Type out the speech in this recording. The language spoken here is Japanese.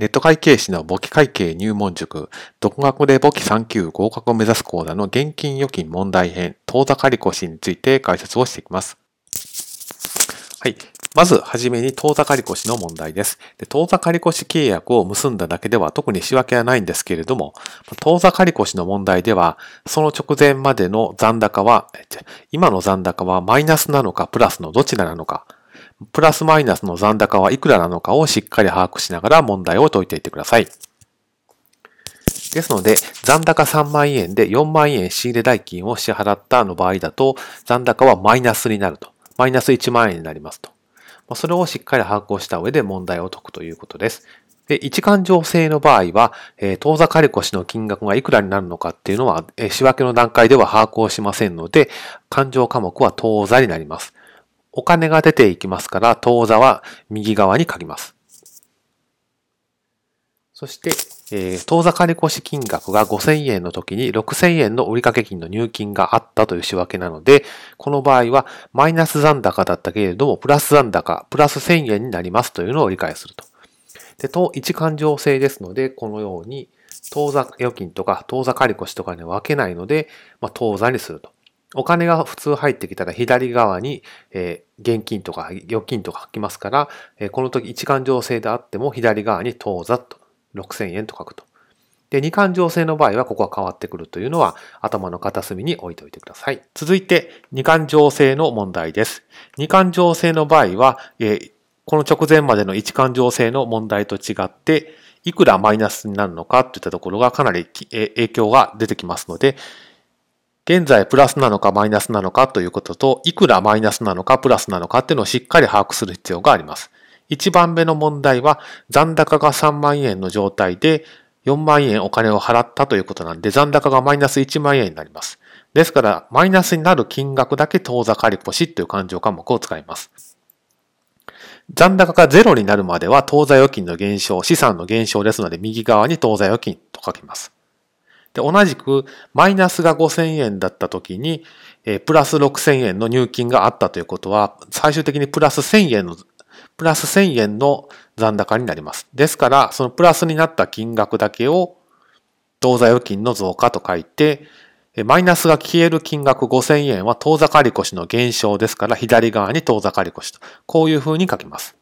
ネット会計士の簿記会計入門塾、独学で簿記3級合格を目指す講座の現金預金問題編、当座借越について解説をしていきます。はい。まず、はじめに当座借越の問題です。で当座借越契約を結んだだけでは特に仕分けはないんですけれども、当座借越の問題では、その直前までの残高は、今の残高はマイナスなのかプラスのどちらなのか、プラスマイナスの残高はいくらなのかをしっかり把握しながら問題を解いていってください。ですので、残高3万円で4万円仕入れ代金を支払ったの場合だと、残高はマイナスになると。マイナス1万円になりますと。それをしっかり把握をした上で問題を解くということです。で、一勘定制の場合は、えー、当座借越の金額がいくらになるのかっていうのは、えー、仕分けの段階では把握をしませんので、勘定科目は当座になります。お金が出ていきますから、当座は右側に書きます。そして、えー、当座借越金額が5000円の時に6000円の売掛金の入金があったという仕分けなので、この場合はマイナス残高だったけれども、プラス残高、プラス1000円になりますというのを理解すると。で、当一勘定制ですので、このように、当座預金とか当座借越とかに分けないので、まあ、当座にすると。お金が普通入ってきたら左側に、え、現金とか預金とか書きますから、え、この時一勘定制であっても左側に当座と6000円と書くと。で、二勘定制の場合はここは変わってくるというのは頭の片隅に置いておいてください。続いて二勘定制の問題です。二勘定制の場合は、え、この直前までの一勘定制の問題と違って、いくらマイナスになるのかといったところがかなり影響が出てきますので、現在プラスなのかマイナスなのかということと、いくらマイナスなのかプラスなのかっていうのをしっかり把握する必要があります。1番目の問題は、残高が3万円の状態で4万円お金を払ったということなんで、残高がマイナス1万円になります。ですから、マイナスになる金額だけ当座借越という勘定科目を使います。残高がゼロになるまでは当座預金の減少、資産の減少ですので、右側に当座預金と書きます。で、同じく、マイナスが5000円だった時に、えー、プラス6000円の入金があったということは、最終的にプラス1000円の、プラス1000円の残高になります。ですから、そのプラスになった金額だけを、当座預金の増加と書いて、マイナスが消える金額5000円は当座借越の減少ですから、左側に当座借越と、こういう風に書きます。